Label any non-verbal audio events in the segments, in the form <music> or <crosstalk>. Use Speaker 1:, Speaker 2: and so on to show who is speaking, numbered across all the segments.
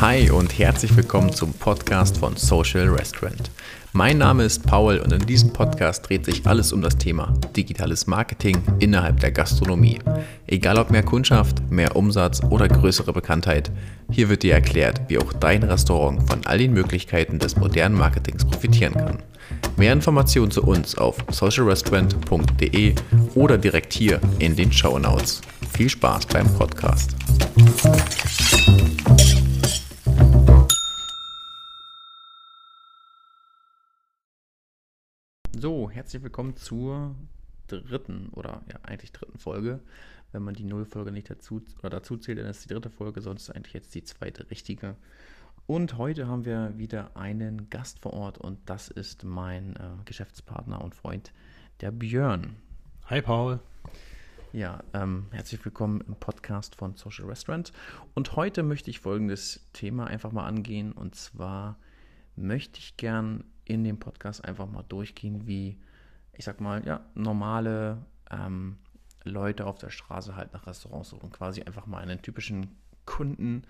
Speaker 1: Hi und herzlich willkommen zum Podcast von Social Restaurant. Mein Name ist Paul und in diesem Podcast dreht sich alles um das Thema digitales Marketing innerhalb der Gastronomie. Egal ob mehr Kundschaft, mehr Umsatz oder größere Bekanntheit, hier wird dir erklärt, wie auch dein Restaurant von all den Möglichkeiten des modernen Marketings profitieren kann. Mehr Informationen zu uns auf socialrestaurant.de oder direkt hier in den Show Notes. Viel Spaß beim Podcast. So, herzlich willkommen zur dritten oder ja eigentlich dritten Folge. Wenn man die Nullfolge nicht dazu oder dazu zählt, dann ist die dritte Folge, sonst eigentlich jetzt die zweite richtige. Und heute haben wir wieder einen Gast vor Ort und das ist mein äh, Geschäftspartner und Freund, der Björn.
Speaker 2: Hi Paul.
Speaker 1: Ja, ähm, herzlich willkommen im Podcast von Social Restaurant. Und heute möchte ich folgendes Thema einfach mal angehen. Und zwar möchte ich gern in dem Podcast einfach mal durchgehen, wie, ich sag mal, ja, normale ähm, Leute auf der Straße halt nach Restaurants suchen. Quasi einfach mal einen typischen Kunden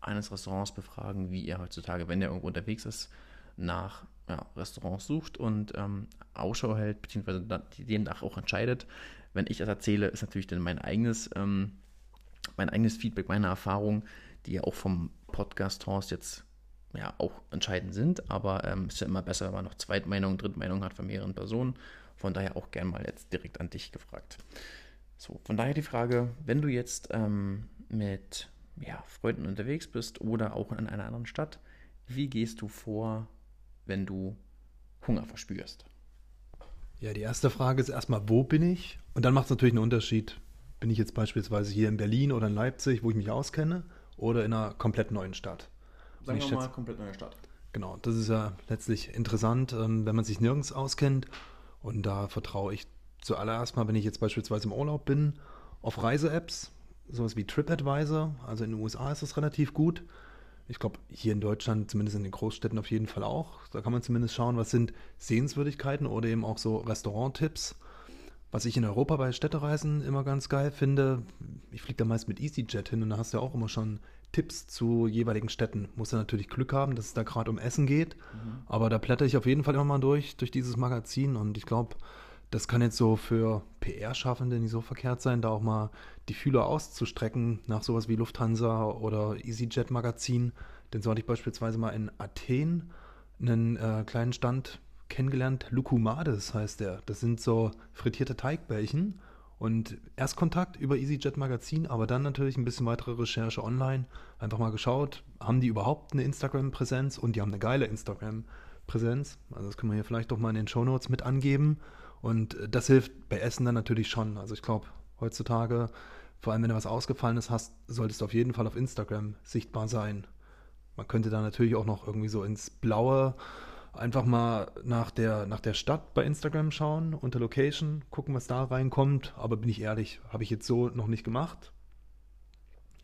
Speaker 1: eines Restaurants befragen, wie er heutzutage, wenn er irgendwo unterwegs ist, nach ja, Restaurants sucht und ähm, Ausschau hält, beziehungsweise demnach auch entscheidet. Wenn ich das erzähle, ist natürlich dann mein eigenes, ähm, mein eigenes Feedback, meine Erfahrung, die ja auch vom Podcast Horst jetzt ja auch entscheidend sind, aber ähm, es ist ja immer besser, wenn man noch Zweitmeinung, Drittmeinung hat von mehreren Personen. Von daher auch gerne mal jetzt direkt an dich gefragt. So, von daher die Frage, wenn du jetzt ähm, mit ja, Freunden unterwegs bist oder auch in einer anderen Stadt, wie gehst du vor, wenn du Hunger verspürst?
Speaker 2: Ja, die erste Frage ist erstmal, wo bin ich? Und dann macht es natürlich einen Unterschied. Bin ich jetzt beispielsweise hier in Berlin oder in Leipzig, wo ich mich auskenne, oder in einer komplett neuen Stadt?
Speaker 1: Sagen wir mal komplett neue Stadt.
Speaker 2: Genau, das ist ja letztlich interessant, ähm, wenn man sich nirgends auskennt. Und da vertraue ich zuallererst mal, wenn ich jetzt beispielsweise im Urlaub bin, auf Reise-Apps, sowas wie TripAdvisor. Also in den USA ist das relativ gut. Ich glaube, hier in Deutschland, zumindest in den Großstädten auf jeden Fall auch. Da kann man zumindest schauen, was sind Sehenswürdigkeiten oder eben auch so Restauranttipps. Was ich in Europa bei Städtereisen immer ganz geil finde, ich fliege da meist mit EasyJet hin und da hast du ja auch immer schon Tipps zu jeweiligen Städten. Muss ja natürlich Glück haben, dass es da gerade um Essen geht. Mhm. Aber da blätter ich auf jeden Fall immer mal durch, durch dieses Magazin und ich glaube, das kann jetzt so für PR-Schaffende nicht so verkehrt sein, da auch mal die Fühler auszustrecken nach sowas wie Lufthansa oder EasyJet Magazin. Denn so hatte ich beispielsweise mal in Athen einen äh, kleinen Stand kennengelernt. Lukumades heißt der. Das sind so frittierte Teigbällchen. Und Erstkontakt über EasyJet Magazin, aber dann natürlich ein bisschen weitere Recherche online. Einfach mal geschaut, haben die überhaupt eine Instagram-Präsenz? Und die haben eine geile Instagram-Präsenz. Also das können wir hier vielleicht doch mal in den Show Notes mit angeben. Und äh, das hilft bei Essen dann natürlich schon. Also ich glaube, heutzutage, vor allem wenn du was Ausgefallenes hast, solltest du auf jeden Fall auf Instagram sichtbar sein. Man könnte da natürlich auch noch irgendwie so ins Blaue einfach mal nach der, nach der Stadt bei Instagram schauen, unter Location, gucken, was da reinkommt. Aber bin ich ehrlich, habe ich jetzt so noch nicht gemacht.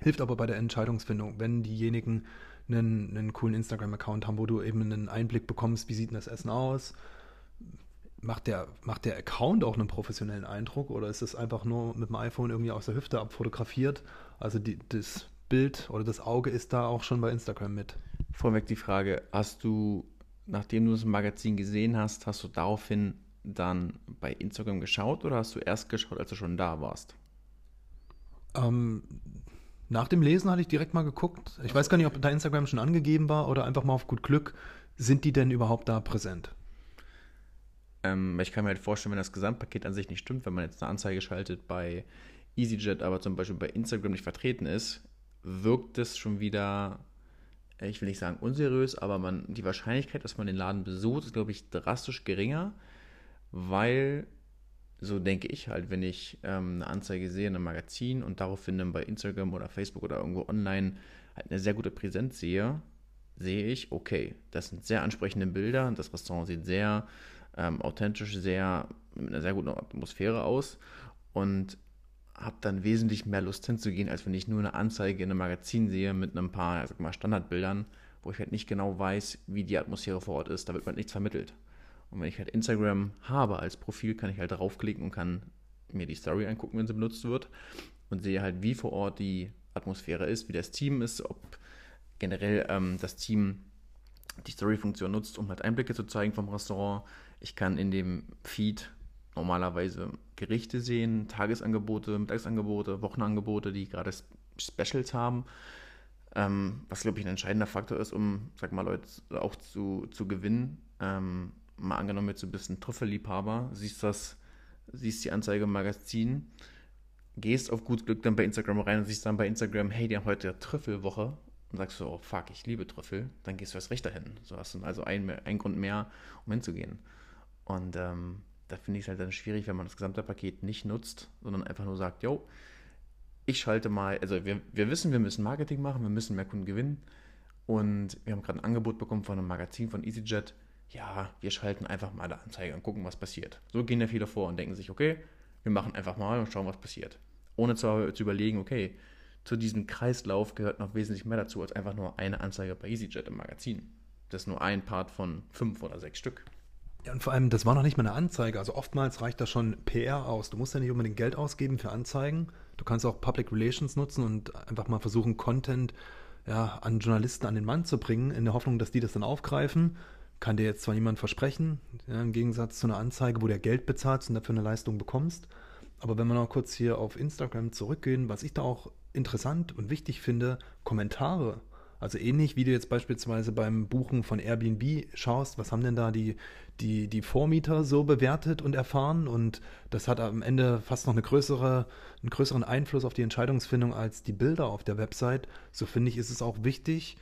Speaker 2: Hilft aber bei der Entscheidungsfindung, wenn diejenigen einen, einen coolen Instagram-Account haben, wo du eben einen Einblick bekommst, wie sieht denn das Essen aus, macht der, macht der Account auch einen professionellen Eindruck oder ist es einfach nur mit dem iPhone irgendwie aus der Hüfte abfotografiert? Also die, das Bild oder das Auge ist da auch schon bei Instagram mit.
Speaker 1: Vorweg die Frage, hast du, nachdem du das Magazin gesehen hast, hast du daraufhin dann bei Instagram geschaut oder hast du erst geschaut, als du schon da warst?
Speaker 2: Ähm, nach dem Lesen hatte ich direkt mal geguckt. Ich weiß gar nicht, ob da Instagram schon angegeben war oder einfach mal auf gut Glück. Sind die denn überhaupt da präsent?
Speaker 1: Ähm, ich kann mir halt vorstellen, wenn das Gesamtpaket an sich nicht stimmt, wenn man jetzt eine Anzeige schaltet bei EasyJet, aber zum Beispiel bei Instagram nicht vertreten ist, wirkt es schon wieder, ich will nicht sagen unseriös, aber man, die Wahrscheinlichkeit, dass man den Laden besucht, ist, glaube ich, drastisch geringer, weil, so denke ich halt, wenn ich ähm, eine Anzeige sehe in einem Magazin und daraufhin dann bei Instagram oder Facebook oder irgendwo online halt eine sehr gute Präsenz sehe, sehe ich, okay, das sind sehr ansprechende Bilder, das Restaurant sieht sehr ähm, authentisch, sehr mit einer sehr guten Atmosphäre aus und habe dann wesentlich mehr Lust hinzugehen, als wenn ich nur eine Anzeige in einem Magazin sehe mit ein paar sag mal, Standardbildern, wo ich halt nicht genau weiß, wie die Atmosphäre vor Ort ist. Da wird man nichts vermittelt. Und wenn ich halt Instagram habe als Profil, kann ich halt draufklicken und kann mir die Story angucken, wenn sie benutzt wird und sehe halt, wie vor Ort die Atmosphäre ist, wie das Team ist, ob generell ähm, das Team die Story-Funktion nutzt, um halt Einblicke zu zeigen vom Restaurant. Ich kann in dem Feed normalerweise Gerichte sehen, Tagesangebote, Mittagsangebote, Wochenangebote, die gerade Specials haben. Ähm, was, glaube ich, ein entscheidender Faktor ist, um, sag mal, Leute auch zu, zu gewinnen. Ähm, mal angenommen, jetzt bist ein Trüffelliebhaber, siehst das, siehst die Anzeige im Magazin, gehst auf gut Glück dann bei Instagram rein und siehst dann bei Instagram, hey, die haben heute Trüffelwoche und sagst so, oh fuck, ich liebe Trüffel, dann gehst du erst recht dahin. So hast du also einen, einen Grund mehr, um hinzugehen. Und ähm, da finde ich es halt dann schwierig, wenn man das gesamte Paket nicht nutzt, sondern einfach nur sagt, yo, ich schalte mal, also wir, wir wissen, wir müssen Marketing machen, wir müssen mehr Kunden gewinnen. Und wir haben gerade ein Angebot bekommen von einem Magazin von EasyJet. Ja, wir schalten einfach mal eine Anzeige und gucken, was passiert. So gehen ja viele vor und denken sich, okay, wir machen einfach mal und schauen, was passiert. Ohne zu, zu überlegen, okay, zu diesem Kreislauf gehört noch wesentlich mehr dazu als einfach nur eine Anzeige bei EasyJet im Magazin. Das ist nur ein Part von fünf oder sechs Stück.
Speaker 2: Ja, und vor allem, das war noch nicht mal eine Anzeige. Also oftmals reicht da schon PR aus. Du musst ja nicht unbedingt Geld ausgeben für Anzeigen. Du kannst auch Public Relations nutzen und einfach mal versuchen, Content ja, an Journalisten an den Mann zu bringen, in der Hoffnung, dass die das dann aufgreifen. Kann dir jetzt zwar niemand versprechen, ja, im Gegensatz zu einer Anzeige, wo du Geld bezahlst und dafür eine Leistung bekommst. Aber wenn wir noch kurz hier auf Instagram zurückgehen, was ich da auch interessant und wichtig finde, Kommentare. Also ähnlich wie du jetzt beispielsweise beim Buchen von Airbnb schaust, was haben denn da die, die, die Vormieter so bewertet und erfahren? Und das hat am Ende fast noch eine größere, einen größeren Einfluss auf die Entscheidungsfindung als die Bilder auf der Website. So finde ich, ist es auch wichtig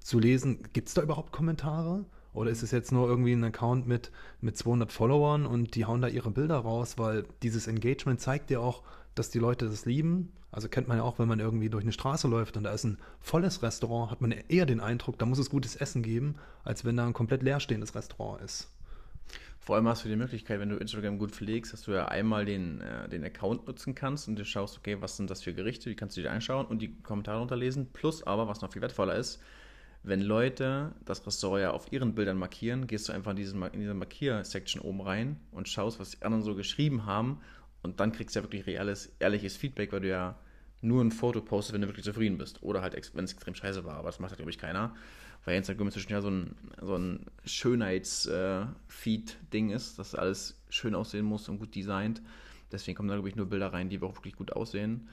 Speaker 2: zu lesen, gibt es da überhaupt Kommentare? Oder ist es jetzt nur irgendwie ein Account mit, mit 200 Followern und die hauen da ihre Bilder raus? Weil dieses Engagement zeigt dir auch, dass die Leute das lieben. Also kennt man ja auch, wenn man irgendwie durch eine Straße läuft und da ist ein volles Restaurant, hat man eher den Eindruck, da muss es gutes Essen geben, als wenn da ein komplett leerstehendes Restaurant ist.
Speaker 1: Vor allem hast du die Möglichkeit, wenn du Instagram gut pflegst, dass du ja einmal den, äh, den Account nutzen kannst und du schaust, okay, was sind das für Gerichte, wie kannst du dir anschauen und die Kommentare unterlesen. Plus aber, was noch viel wertvoller ist, wenn Leute das Restaurant ja auf ihren Bildern markieren, gehst du einfach in, diesen, in diese Markier-Section oben rein und schaust, was die anderen so geschrieben haben und dann kriegst du ja wirklich reales, ehrliches Feedback, weil du ja nur ein Foto postest, wenn du wirklich zufrieden bist. Oder halt, wenn es extrem scheiße war. Aber das macht halt, glaube ich, keiner. Weil Instagram inzwischen ja so ein, so ein Schönheits-Feed-Ding äh, ist, dass alles schön aussehen muss und gut designt. Deswegen kommen da, glaube ich, nur Bilder rein, die auch wirklich gut aussehen.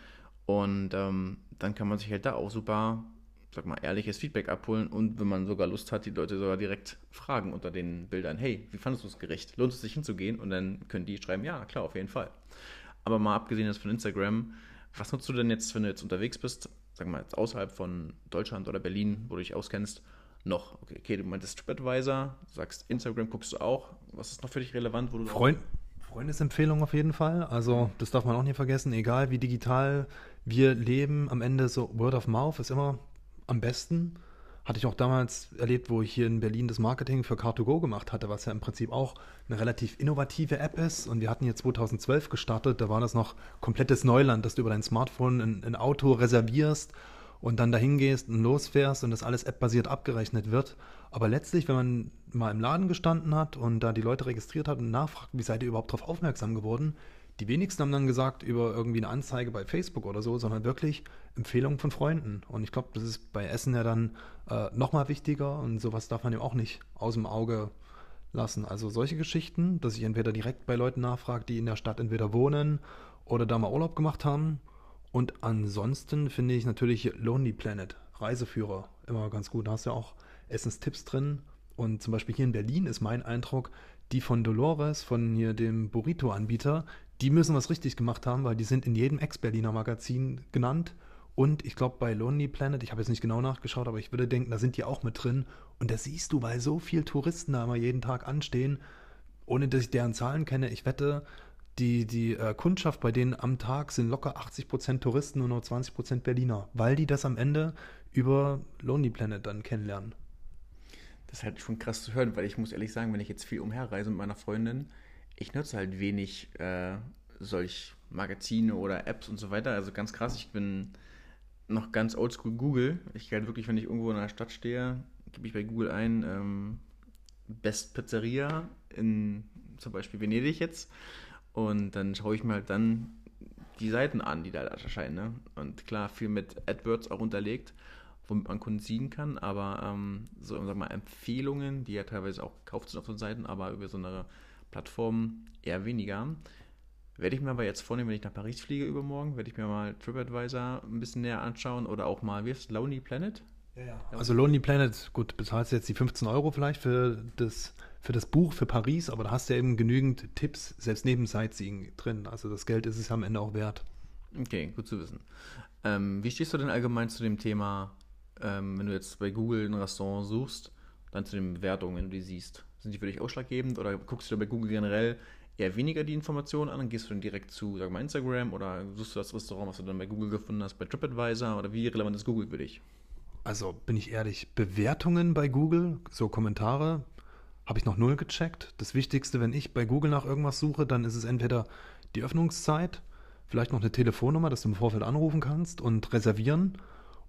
Speaker 1: Und ähm, dann kann man sich halt da auch super, sag mal, ehrliches Feedback abholen. Und wenn man sogar Lust hat, die Leute sogar direkt fragen unter den Bildern: Hey, wie fandest du das Gericht? Lohnt es sich hinzugehen? Und dann können die schreiben: Ja, klar, auf jeden Fall. Aber mal abgesehen jetzt von Instagram, was nutzt du denn jetzt, wenn du jetzt unterwegs bist, wir mal jetzt außerhalb von Deutschland oder Berlin, wo du dich auskennst, noch? Okay, okay du meintest TripAdvisor, sagst Instagram guckst du auch. Was ist noch für dich relevant, wo du
Speaker 2: Freund, Freundesempfehlung auf jeden Fall. Also das darf man auch nicht vergessen, egal wie digital wir leben, am Ende so Word of Mouth ist immer am besten. Hatte ich auch damals erlebt, wo ich hier in Berlin das Marketing für Car2Go gemacht hatte, was ja im Prinzip auch eine relativ innovative App ist. Und wir hatten hier 2012 gestartet, da war das noch komplettes Neuland, dass du über dein Smartphone ein, ein Auto reservierst und dann dahin gehst und losfährst und das alles app-basiert abgerechnet wird. Aber letztlich, wenn man mal im Laden gestanden hat und da die Leute registriert hat und nachfragt, wie seid ihr überhaupt darauf aufmerksam geworden, die wenigsten haben dann gesagt über irgendwie eine Anzeige bei Facebook oder so, sondern wirklich Empfehlungen von Freunden. Und ich glaube, das ist bei Essen ja dann äh, nochmal wichtiger und sowas darf man eben auch nicht aus dem Auge lassen. Also solche Geschichten, dass ich entweder direkt bei Leuten nachfrage, die in der Stadt entweder wohnen oder da mal Urlaub gemacht haben. Und ansonsten finde ich natürlich Lonely Planet, Reiseführer, immer ganz gut. Da hast du ja auch Essenstipps drin. Und zum Beispiel hier in Berlin ist mein Eindruck, die von Dolores, von hier dem Burrito-Anbieter, die müssen was richtig gemacht haben, weil die sind in jedem Ex-Berliner Magazin genannt. Und ich glaube, bei Lonely Planet, ich habe jetzt nicht genau nachgeschaut, aber ich würde denken, da sind die auch mit drin. Und das siehst du, weil so viele Touristen da immer jeden Tag anstehen, ohne dass ich deren Zahlen kenne. Ich wette, die, die äh, Kundschaft bei denen am Tag sind locker 80% Touristen und nur 20% Berliner, weil die das am Ende über Lonely Planet dann kennenlernen.
Speaker 1: Das ist halt schon krass zu hören, weil ich muss ehrlich sagen, wenn ich jetzt viel umherreise mit meiner Freundin, ich nutze halt wenig äh, solch Magazine oder Apps und so weiter. Also ganz krass, ich bin noch ganz oldschool Google. Ich halt wirklich, wenn ich irgendwo in einer Stadt stehe, gebe ich bei Google ein ähm, Best Pizzeria in zum Beispiel Venedig jetzt. Und dann schaue ich mir halt dann die Seiten an, die da erscheinen. Ne? Und klar, viel mit AdWords auch unterlegt. womit man Kunden ziehen kann, aber ähm, so sag mal, Empfehlungen, die ja teilweise auch gekauft sind auf so Seiten, aber über so eine Plattform eher weniger. Werde ich mir aber jetzt vornehmen, wenn ich nach Paris fliege übermorgen, werde ich mir mal TripAdvisor ein bisschen näher anschauen oder auch mal, wie ist Lonely Planet?
Speaker 2: Ja, ja. Also Lonely Planet, gut, bezahlst du jetzt die 15 Euro vielleicht für das, für das Buch für Paris, aber da hast du ja eben genügend Tipps, selbst neben Sightseeing drin. Also das Geld ist es am Ende auch wert.
Speaker 1: Okay, gut zu wissen. Ähm, wie stehst du denn allgemein zu dem Thema, ähm, wenn du jetzt bei Google ein Restaurant suchst, dann zu den Bewertungen, wenn du die siehst? Sind die für dich ausschlaggebend oder guckst du bei Google generell eher weniger die Informationen an? Dann gehst du dann direkt zu, sag mal, Instagram oder suchst du das Restaurant, was du dann bei Google gefunden hast, bei TripAdvisor oder wie relevant ist Google für dich?
Speaker 2: Also bin ich ehrlich, Bewertungen bei Google, so Kommentare, habe ich noch null gecheckt. Das Wichtigste, wenn ich bei Google nach irgendwas suche, dann ist es entweder die Öffnungszeit, vielleicht noch eine Telefonnummer, dass du im Vorfeld anrufen kannst und reservieren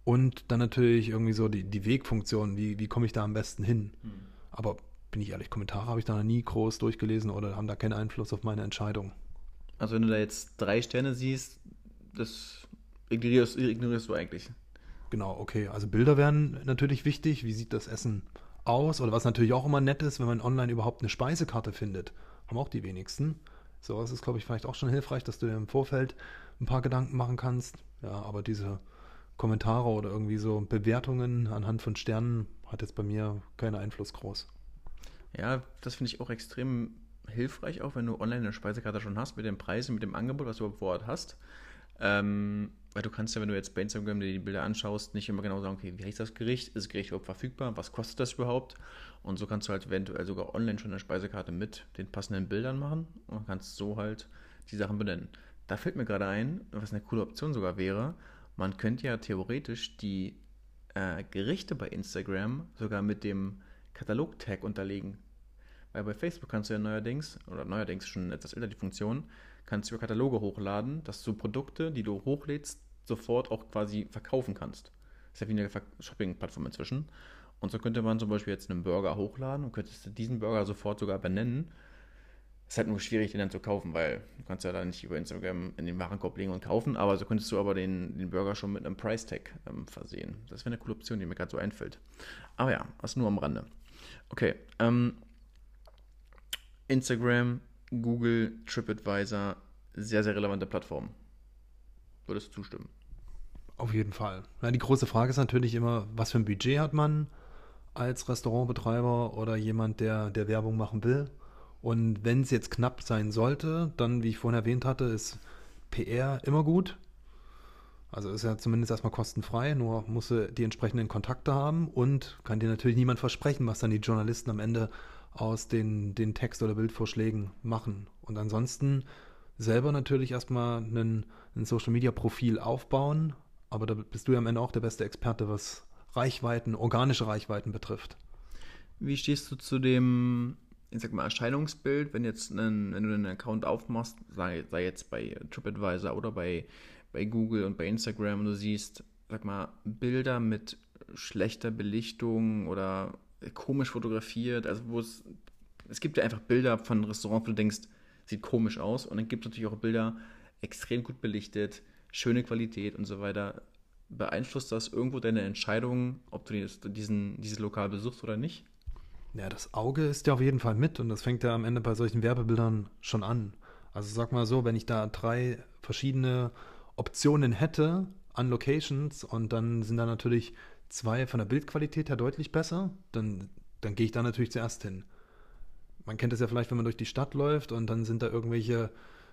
Speaker 2: und dann natürlich irgendwie so die, die Wegfunktion, wie, wie komme ich da am besten hin. Hm. Aber bin ich ehrlich, Kommentare habe ich da noch nie groß durchgelesen oder haben da keinen Einfluss auf meine Entscheidung.
Speaker 1: Also wenn du da jetzt drei Sterne siehst, das ignorierst, ignorierst du eigentlich.
Speaker 2: Genau, okay. Also Bilder wären natürlich wichtig. Wie sieht das Essen aus? Oder was natürlich auch immer nett ist, wenn man online überhaupt eine Speisekarte findet. Haben auch die wenigsten. Sowas ist, glaube ich, vielleicht auch schon hilfreich, dass du dir im Vorfeld ein paar Gedanken machen kannst. Ja, aber diese Kommentare oder irgendwie so Bewertungen anhand von Sternen hat jetzt bei mir keinen Einfluss groß.
Speaker 1: Ja, das finde ich auch extrem hilfreich, auch wenn du online eine Speisekarte schon hast, mit den Preisen, mit dem Angebot, was du vor Ort hast. Ähm, weil du kannst ja, wenn du jetzt bei Instagram dir die Bilder anschaust, nicht immer genau sagen, okay, wie heißt das Gericht? Ist das Gericht überhaupt verfügbar? Was kostet das überhaupt? Und so kannst du halt eventuell sogar online schon eine Speisekarte mit den passenden Bildern machen und kannst so halt die Sachen benennen. Da fällt mir gerade ein, was eine coole Option sogar wäre, man könnte ja theoretisch die äh, Gerichte bei Instagram sogar mit dem Katalog-Tag unterlegen. Weil bei Facebook kannst du ja neuerdings, oder neuerdings schon etwas älter die Funktion, kannst du Kataloge hochladen, dass du Produkte, die du hochlädst, sofort auch quasi verkaufen kannst. Das ist ja wie eine Shopping-Plattform inzwischen. Und so könnte man zum Beispiel jetzt einen Burger hochladen und könntest diesen Burger sofort sogar benennen. Es ist halt nur schwierig, den dann zu kaufen, weil du kannst ja da nicht über Instagram in den Warenkorb legen und kaufen, aber so könntest du aber den, den Burger schon mit einem Price-Tag ähm, versehen. Das wäre eine coole Option, die mir gerade so einfällt. Aber ja, das nur am Rande. Okay, ähm, Instagram, Google, TripAdvisor, sehr, sehr relevante Plattformen. Würdest du zustimmen?
Speaker 2: Auf jeden Fall. Ja, die große Frage ist natürlich immer, was für ein Budget hat man als Restaurantbetreiber oder jemand, der, der Werbung machen will. Und wenn es jetzt knapp sein sollte, dann, wie ich vorhin erwähnt hatte, ist PR immer gut. Also ist ja zumindest erstmal kostenfrei, nur muss er die entsprechenden Kontakte haben und kann dir natürlich niemand versprechen, was dann die Journalisten am Ende aus den, den Text- oder Bildvorschlägen machen. Und ansonsten selber natürlich erstmal ein, ein Social-Media-Profil aufbauen, aber da bist du ja am Ende auch der beste Experte, was Reichweiten, organische Reichweiten betrifft.
Speaker 1: Wie stehst du zu dem, ich sag mal, Erscheinungsbild, wenn jetzt einen, wenn du einen Account aufmachst, sei, sei jetzt bei TripAdvisor oder bei bei Google und bei Instagram und du siehst, sag mal, Bilder mit schlechter Belichtung oder komisch fotografiert, also wo es, es gibt ja einfach Bilder von Restaurants, wo du denkst, sieht komisch aus und dann gibt es natürlich auch Bilder extrem gut belichtet, schöne Qualität und so weiter. Beeinflusst das irgendwo deine Entscheidung, ob du diesen, dieses Lokal besuchst oder nicht?
Speaker 2: Ja, das Auge ist ja auf jeden Fall mit und das fängt ja am Ende bei solchen Werbebildern schon an. Also sag mal so, wenn ich da drei verschiedene Optionen hätte an Locations und dann sind da natürlich zwei von der Bildqualität her deutlich besser, dann, dann gehe ich da natürlich zuerst hin. Man kennt es ja vielleicht, wenn man durch die Stadt läuft und dann sind da irgendwelche,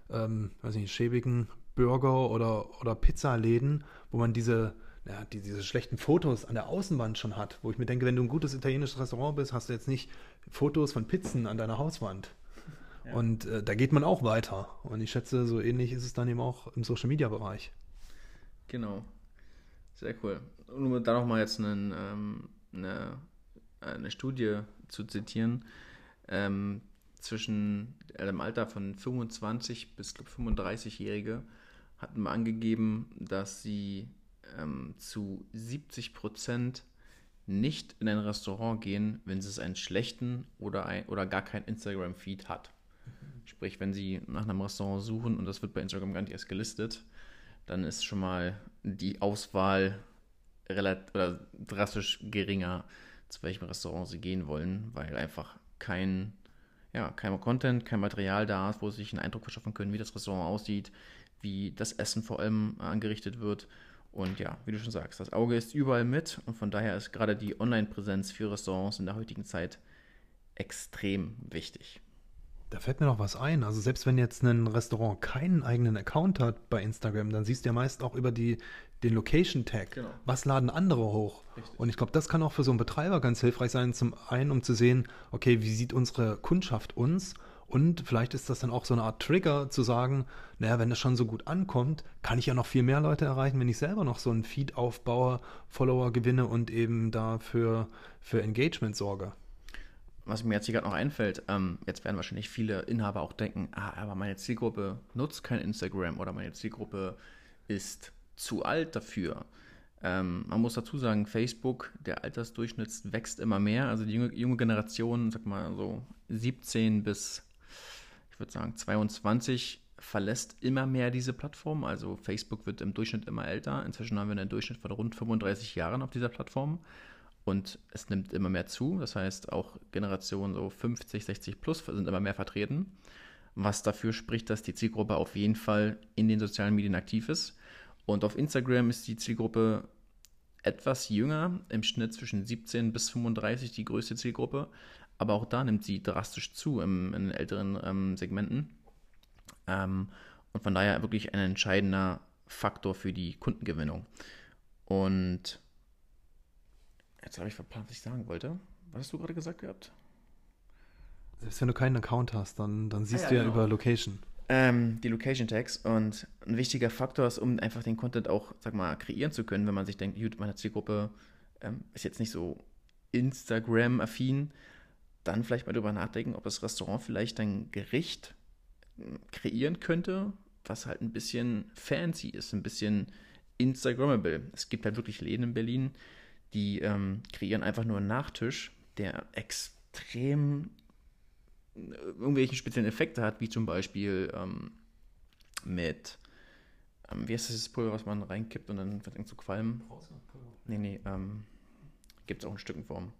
Speaker 2: ähm, weiß nicht, schäbigen Burger oder, oder Pizzaläden, wo man diese, ja, die, diese schlechten Fotos an der Außenwand schon hat, wo ich mir denke, wenn du ein gutes italienisches Restaurant bist, hast du jetzt nicht Fotos von Pizzen an deiner Hauswand. Und äh, da geht man auch weiter. Und ich schätze, so ähnlich ist es dann eben auch im Social Media Bereich.
Speaker 1: Genau. Sehr cool. Und um da nochmal jetzt einen, ähm, eine, eine Studie zu zitieren, ähm, zwischen dem Alter von 25 bis 35-Jährige hatten wir angegeben, dass sie ähm, zu 70 Prozent nicht in ein Restaurant gehen, wenn es einen schlechten oder, ein, oder gar keinen Instagram-Feed hat. Sprich, wenn Sie nach einem Restaurant suchen und das wird bei Instagram gar nicht erst gelistet, dann ist schon mal die Auswahl relativ oder drastisch geringer, zu welchem Restaurant sie gehen wollen, weil einfach kein, ja, kein Content, kein Material da ist, wo sie sich einen Eindruck verschaffen können, wie das Restaurant aussieht, wie das Essen vor allem angerichtet wird. Und ja, wie du schon sagst, das Auge ist überall mit und von daher ist gerade die Online-Präsenz für Restaurants in der heutigen Zeit extrem wichtig.
Speaker 2: Da fällt mir noch was ein. Also selbst wenn jetzt ein Restaurant keinen eigenen Account hat bei Instagram, dann siehst du ja meist auch über die, den Location-Tag, genau. was laden andere hoch. Richtig. Und ich glaube, das kann auch für so einen Betreiber ganz hilfreich sein, zum einen, um zu sehen, okay, wie sieht unsere Kundschaft uns? Und vielleicht ist das dann auch so eine Art Trigger zu sagen, naja, wenn das schon so gut ankommt, kann ich ja noch viel mehr Leute erreichen, wenn ich selber noch so einen Feed aufbaue, Follower gewinne und eben dafür für Engagement sorge
Speaker 1: was mir jetzt hier gerade noch einfällt, ähm, jetzt werden wahrscheinlich viele Inhaber auch denken, ah, aber meine Zielgruppe nutzt kein Instagram oder meine Zielgruppe ist zu alt dafür. Ähm, man muss dazu sagen, Facebook, der Altersdurchschnitt wächst immer mehr. Also die junge, junge Generation, sag mal so 17 bis, ich würde sagen, 22 verlässt immer mehr diese Plattform. Also Facebook wird im Durchschnitt immer älter. Inzwischen haben wir einen Durchschnitt von rund 35 Jahren auf dieser Plattform und es nimmt immer mehr zu. Das heißt, auch Generationen so 50, 60 plus sind immer mehr vertreten, was dafür spricht, dass die Zielgruppe auf jeden Fall in den sozialen Medien aktiv ist. Und auf Instagram ist die Zielgruppe etwas jünger, im Schnitt zwischen 17 bis 35 die größte Zielgruppe, aber auch da nimmt sie drastisch zu im, in älteren ähm, Segmenten. Ähm, und von daher wirklich ein entscheidender Faktor für die Kundengewinnung. Und Jetzt habe ich verplant, was ich sagen wollte. Was hast du gerade gesagt gehabt?
Speaker 2: Selbst wenn du keinen Account hast, dann, dann siehst ah, ja, du ja genau. über Location.
Speaker 1: Ähm, die Location Tags und ein wichtiger Faktor ist, um einfach den Content auch, sag mal, kreieren zu können, wenn man sich denkt, gut, meine Zielgruppe ähm, ist jetzt nicht so Instagram-affin, dann vielleicht mal drüber nachdenken, ob das Restaurant vielleicht ein Gericht ähm, kreieren könnte, was halt ein bisschen fancy ist, ein bisschen Instagrammable. Es gibt halt wirklich Läden in Berlin, die ähm, kreieren einfach nur einen Nachtisch, der extrem äh, irgendwelche speziellen Effekte hat, wie zum Beispiel ähm, mit, ähm, wie heißt das Pulver, was man reinkippt und dann fängt zu qualmen? Nee, nee, ähm, gibt es auch in Stückenform.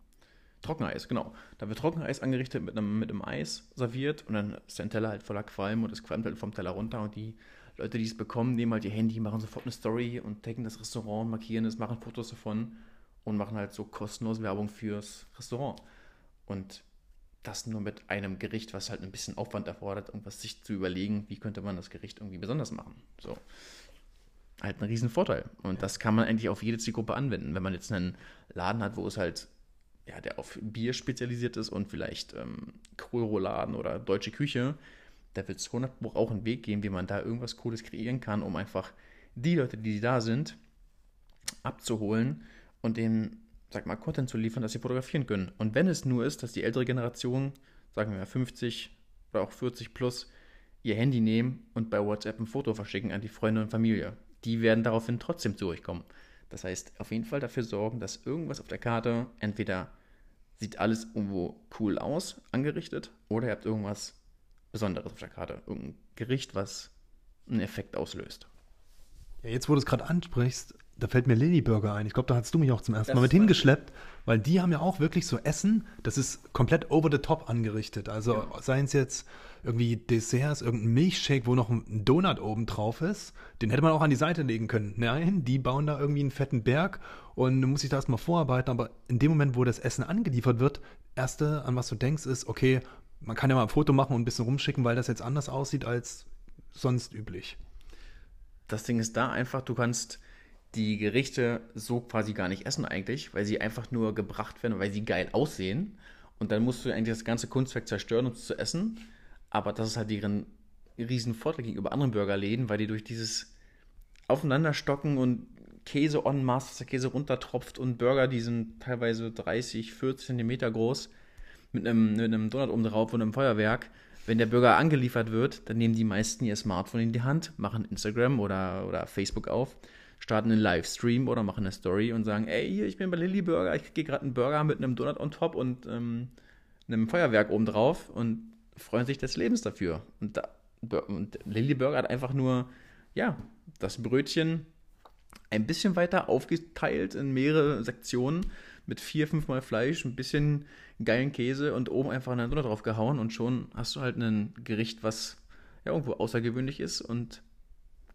Speaker 1: Trockeneis, genau. Da wird Trockeneis angerichtet mit einem, mit einem Eis serviert und dann ist der Teller halt voller Qualm und es qualmt halt vom Teller runter und die Leute, die es bekommen, nehmen halt ihr Handy, machen sofort eine Story und taggen das Restaurant, markieren es, machen Fotos davon und machen halt so kostenlos Werbung fürs Restaurant. Und das nur mit einem Gericht, was halt ein bisschen Aufwand erfordert, irgendwas sich zu überlegen, wie könnte man das Gericht irgendwie besonders machen. So. Halt ein Riesenvorteil. Und das kann man eigentlich auf jede Zielgruppe anwenden. Wenn man jetzt einen Laden hat, wo es halt, ja, der auf Bier spezialisiert ist und vielleicht ähm, Kohlrouladen oder deutsche Küche, da wird es 100 Buch auch einen Weg geben, wie man da irgendwas Cooles kreieren kann, um einfach die Leute, die da sind, abzuholen und denen, sag mal, Content zu liefern, dass sie fotografieren können. Und wenn es nur ist, dass die ältere Generation, sagen wir 50 oder auch 40 plus, ihr Handy nehmen und bei WhatsApp ein Foto verschicken an die Freunde und Familie. Die werden daraufhin trotzdem zu euch kommen. Das heißt, auf jeden Fall dafür sorgen, dass irgendwas auf der Karte entweder sieht alles irgendwo cool aus, angerichtet, oder ihr habt irgendwas Besonderes auf der Karte. Irgendein Gericht, was einen Effekt auslöst.
Speaker 2: Ja, jetzt, wo du es gerade ansprichst, da fällt mir Lily Burger ein. Ich glaube, da hast du mich auch zum ersten das Mal mit hingeschleppt, weil die haben ja auch wirklich so Essen, das ist komplett over the top angerichtet. Also ja. seien es jetzt irgendwie Desserts, irgendein Milchshake, wo noch ein Donut oben drauf ist, den hätte man auch an die Seite legen können. Nein, die bauen da irgendwie einen fetten Berg und du musst dich da erstmal vorarbeiten, aber in dem Moment, wo das Essen angeliefert wird, erste, an was du denkst, ist, okay, man kann ja mal ein Foto machen und ein bisschen rumschicken, weil das jetzt anders aussieht als sonst üblich.
Speaker 1: Das Ding ist da einfach, du kannst die Gerichte so quasi gar nicht essen eigentlich, weil sie einfach nur gebracht werden, weil sie geil aussehen. Und dann musst du eigentlich das ganze Kunstwerk zerstören, um es zu essen. Aber das ist halt deren riesen Vorteil gegenüber anderen Burgerläden, weil die durch dieses Aufeinanderstocken und Käse en masse, dass der Käse runtertropft und Burger, die sind teilweise 30, 40 Zentimeter groß, mit einem, mit einem Donut oben drauf und einem Feuerwerk. Wenn der Burger angeliefert wird, dann nehmen die meisten ihr Smartphone in die Hand, machen Instagram oder, oder Facebook auf starten einen Livestream oder machen eine Story und sagen, ey, hier, ich bin bei Lilly Burger, ich kriege gerade einen Burger mit einem Donut on top und ähm, einem Feuerwerk oben drauf und freuen sich des Lebens dafür. Und, da, und Lilly Burger hat einfach nur, ja, das Brötchen ein bisschen weiter aufgeteilt in mehrere Sektionen mit vier, fünfmal Fleisch, ein bisschen geilen Käse und oben einfach eine Donut drauf gehauen und schon hast du halt ein Gericht, was ja irgendwo außergewöhnlich ist und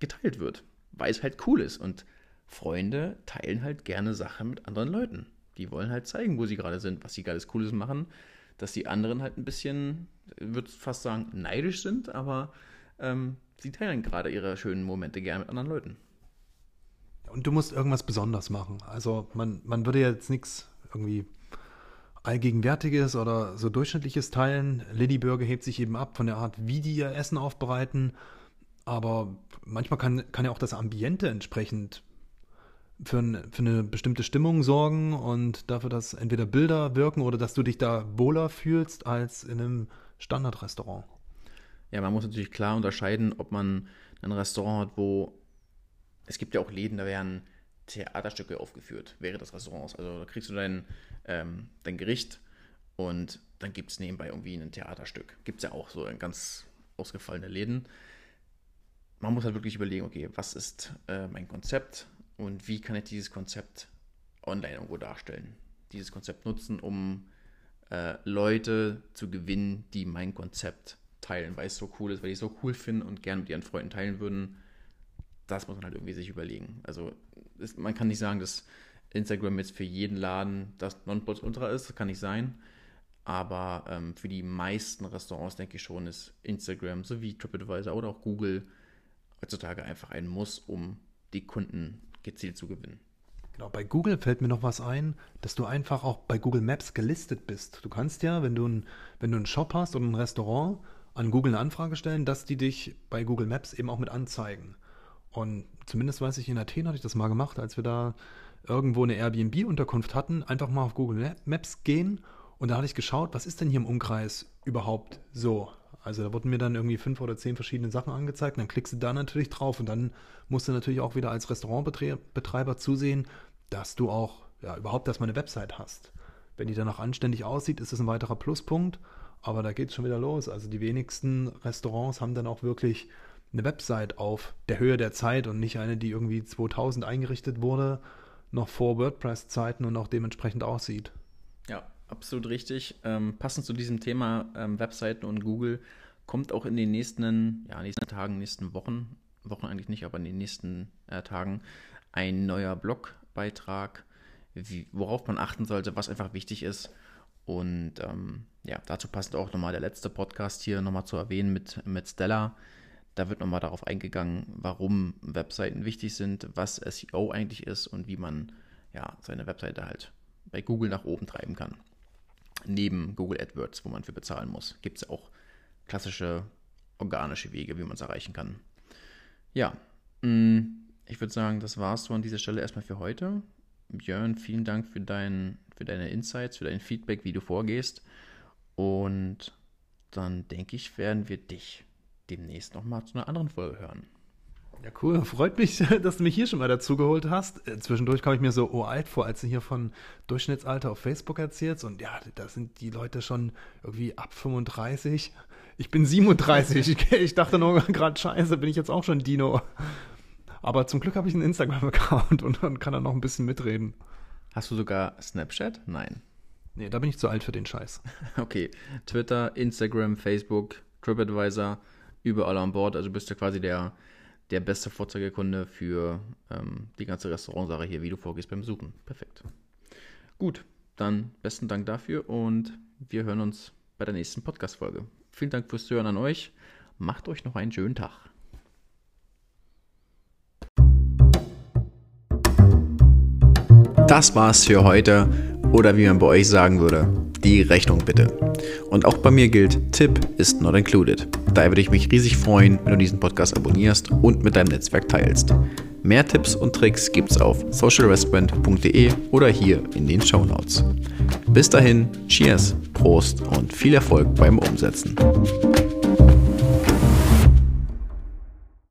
Speaker 1: geteilt wird, weil es halt cool ist. Und Freunde teilen halt gerne Sachen mit anderen Leuten. Die wollen halt zeigen, wo sie gerade sind, was sie geiles Cooles machen, dass die anderen halt ein bisschen, würde fast sagen, neidisch sind, aber ähm, sie teilen gerade ihre schönen Momente gerne mit anderen Leuten.
Speaker 2: Und du musst irgendwas besonders machen. Also man, man würde jetzt nichts irgendwie Allgegenwärtiges oder so Durchschnittliches teilen. Liddyburger hebt sich eben ab von der Art, wie die ihr Essen aufbereiten. Aber manchmal kann, kann ja auch das Ambiente entsprechend für, ein, für eine bestimmte Stimmung sorgen und dafür, dass entweder Bilder wirken oder dass du dich da wohler fühlst als in einem Standardrestaurant.
Speaker 1: Ja, man muss natürlich klar unterscheiden, ob man ein Restaurant hat, wo es gibt ja auch Läden, da werden Theaterstücke aufgeführt während des Restaurants. Also da kriegst du dein, ähm, dein Gericht und dann gibt es nebenbei irgendwie ein Theaterstück. Gibt es ja auch so in ganz ausgefallene Läden. Man muss halt wirklich überlegen, okay, was ist äh, mein Konzept und wie kann ich dieses Konzept online irgendwo darstellen? Dieses Konzept nutzen, um äh, Leute zu gewinnen, die mein Konzept teilen, weil es so cool ist, weil ich es so cool finde und gerne mit ihren Freunden teilen würden. Das muss man halt irgendwie sich überlegen. Also ist, man kann nicht sagen, dass Instagram jetzt für jeden Laden das Nonplusultra ist, das kann nicht sein. Aber ähm, für die meisten Restaurants denke ich schon, ist Instagram sowie TripAdvisor oder auch Google heutzutage einfach ein Muss, um die Kunden gezielt zu gewinnen.
Speaker 2: Genau, bei Google fällt mir noch was ein, dass du einfach auch bei Google Maps gelistet bist. Du kannst ja, wenn du, ein, wenn du einen Shop hast oder ein Restaurant, an Google eine Anfrage stellen, dass die dich bei Google Maps eben auch mit anzeigen. Und zumindest weiß ich, in Athen hatte ich das mal gemacht, als wir da irgendwo eine Airbnb-Unterkunft hatten, einfach mal auf Google Maps gehen und da hatte ich geschaut, was ist denn hier im Umkreis überhaupt so? Also da wurden mir dann irgendwie fünf oder zehn verschiedene Sachen angezeigt, dann klickst du da natürlich drauf und dann musst du natürlich auch wieder als Restaurantbetreiber zusehen, dass du auch ja, überhaupt erstmal eine Website hast. Wenn die dann auch anständig aussieht, ist das ein weiterer Pluspunkt, aber da geht es schon wieder los. Also die wenigsten Restaurants haben dann auch wirklich eine Website auf der Höhe der Zeit und nicht eine, die irgendwie 2000 eingerichtet wurde, noch vor WordPress-Zeiten und auch dementsprechend aussieht.
Speaker 1: Ja, absolut richtig. Ähm, passend zu diesem Thema ähm, Webseiten und Google kommt auch in den nächsten, ja, nächsten Tagen, nächsten Wochen, Wochen eigentlich nicht, aber in den nächsten äh, Tagen ein neuer Blogbeitrag, wie, worauf man achten sollte, was einfach wichtig ist. Und ähm, ja, dazu passt auch nochmal der letzte Podcast hier nochmal zu erwähnen mit, mit Stella. Da wird nochmal darauf eingegangen, warum Webseiten wichtig sind, was SEO eigentlich ist und wie man ja, seine Webseite halt bei Google nach oben treiben kann. Neben Google AdWords, wo man für bezahlen muss, gibt es auch klassische organische Wege, wie man es erreichen kann. Ja, mm, ich würde sagen, das war es so an dieser Stelle erstmal für heute. Björn, vielen Dank für, dein, für deine Insights, für dein Feedback, wie du vorgehst. Und dann denke ich, werden wir dich demnächst nochmal zu einer anderen Folge hören.
Speaker 2: Ja, cool. Freut mich, <laughs> dass du mich hier schon mal dazugeholt hast. Äh, zwischendurch komme ich mir so oh, alt vor, als du hier von Durchschnittsalter auf Facebook erzählst. Und ja, da sind die Leute schon irgendwie ab 35. Ich bin 37. <laughs> ich dachte nur gerade, scheiße, bin ich jetzt auch schon Dino. Aber zum Glück habe ich einen Instagram-Account und, und kann da noch ein bisschen mitreden.
Speaker 1: Hast du sogar Snapchat? Nein.
Speaker 2: Nee, da bin ich zu alt für den Scheiß. <laughs>
Speaker 1: Okay. Twitter, Instagram, Facebook, TripAdvisor überall an Bord. Also bist du quasi der, der beste Vorzeigekunde für ähm, die ganze Restaurantsache hier, wie du vorgehst beim Suchen. Perfekt. Gut, dann besten Dank dafür und wir hören uns bei der nächsten Podcast-Folge. Vielen Dank fürs Zuhören an euch. Macht euch noch einen schönen Tag. Das war's für heute oder wie man bei euch sagen würde, die Rechnung bitte. Und auch bei mir gilt, Tipp ist not included. Daher würde ich mich riesig freuen, wenn du diesen Podcast abonnierst und mit deinem Netzwerk teilst. Mehr Tipps und Tricks gibt's auf socialrestaurant.de oder hier in den Show Notes. Bis dahin, Cheers, Prost und viel Erfolg beim Umsetzen.